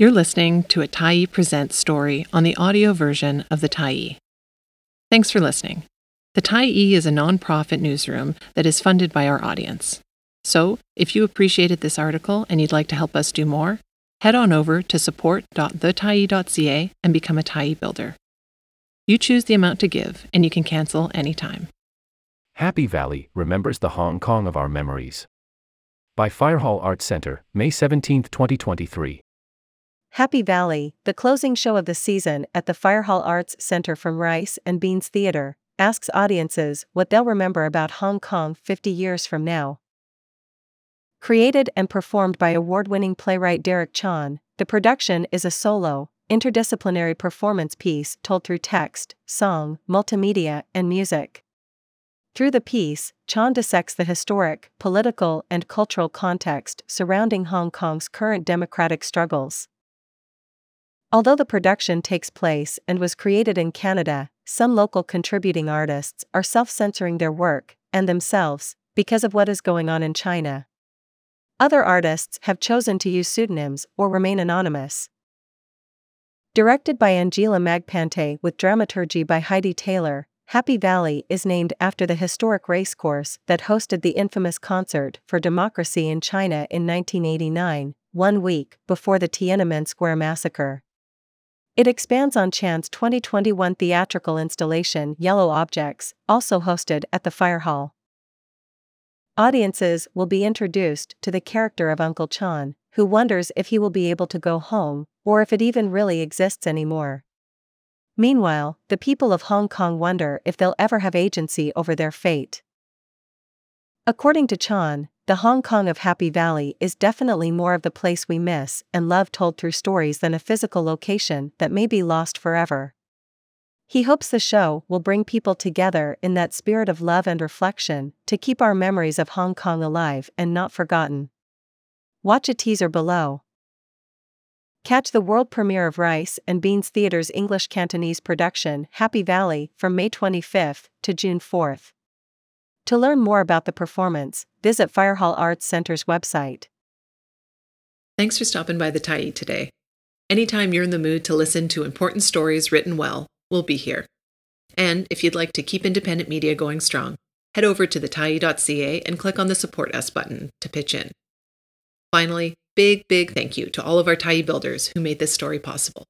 You're listening to a Tyee Presents story on the audio version of the Tyee. Thanks for listening. The Tyee is a nonprofit newsroom that is funded by our audience. So, if you appreciated this article and you'd like to help us do more, head on over to support.thetyee.ca and become a Tyee builder. You choose the amount to give, and you can cancel anytime. Happy Valley remembers the Hong Kong of our memories. By Firehall Arts Center, May 17, 2023. Happy Valley, the closing show of the season at the Firehall Arts Center from Rice and Beans Theater, asks audiences what they'll remember about Hong Kong 50 years from now. Created and performed by award winning playwright Derek Chan, the production is a solo, interdisciplinary performance piece told through text, song, multimedia, and music. Through the piece, Chan dissects the historic, political, and cultural context surrounding Hong Kong's current democratic struggles. Although the production takes place and was created in Canada, some local contributing artists are self censoring their work, and themselves, because of what is going on in China. Other artists have chosen to use pseudonyms or remain anonymous. Directed by Angela Magpante with dramaturgy by Heidi Taylor, Happy Valley is named after the historic racecourse that hosted the infamous Concert for Democracy in China in 1989, one week before the Tiananmen Square massacre. It expands on Chan's 2021 theatrical installation Yellow Objects, also hosted at the Fire Hall. Audiences will be introduced to the character of Uncle Chan, who wonders if he will be able to go home, or if it even really exists anymore. Meanwhile, the people of Hong Kong wonder if they'll ever have agency over their fate. According to Chan, the Hong Kong of Happy Valley is definitely more of the place we miss and love told through stories than a physical location that may be lost forever. He hopes the show will bring people together in that spirit of love and reflection to keep our memories of Hong Kong alive and not forgotten. Watch a teaser below. Catch the world premiere of Rice and Beans Theater's English Cantonese production Happy Valley from May 25 to June 4. To learn more about the performance, visit Firehall Arts Center's website. Thanks for stopping by the Tyee today. Anytime you're in the mood to listen to important stories written well, we'll be here. And if you'd like to keep independent media going strong, head over to thetyee.ca and click on the Support Us button to pitch in. Finally, big, big thank you to all of our Tyee builders who made this story possible.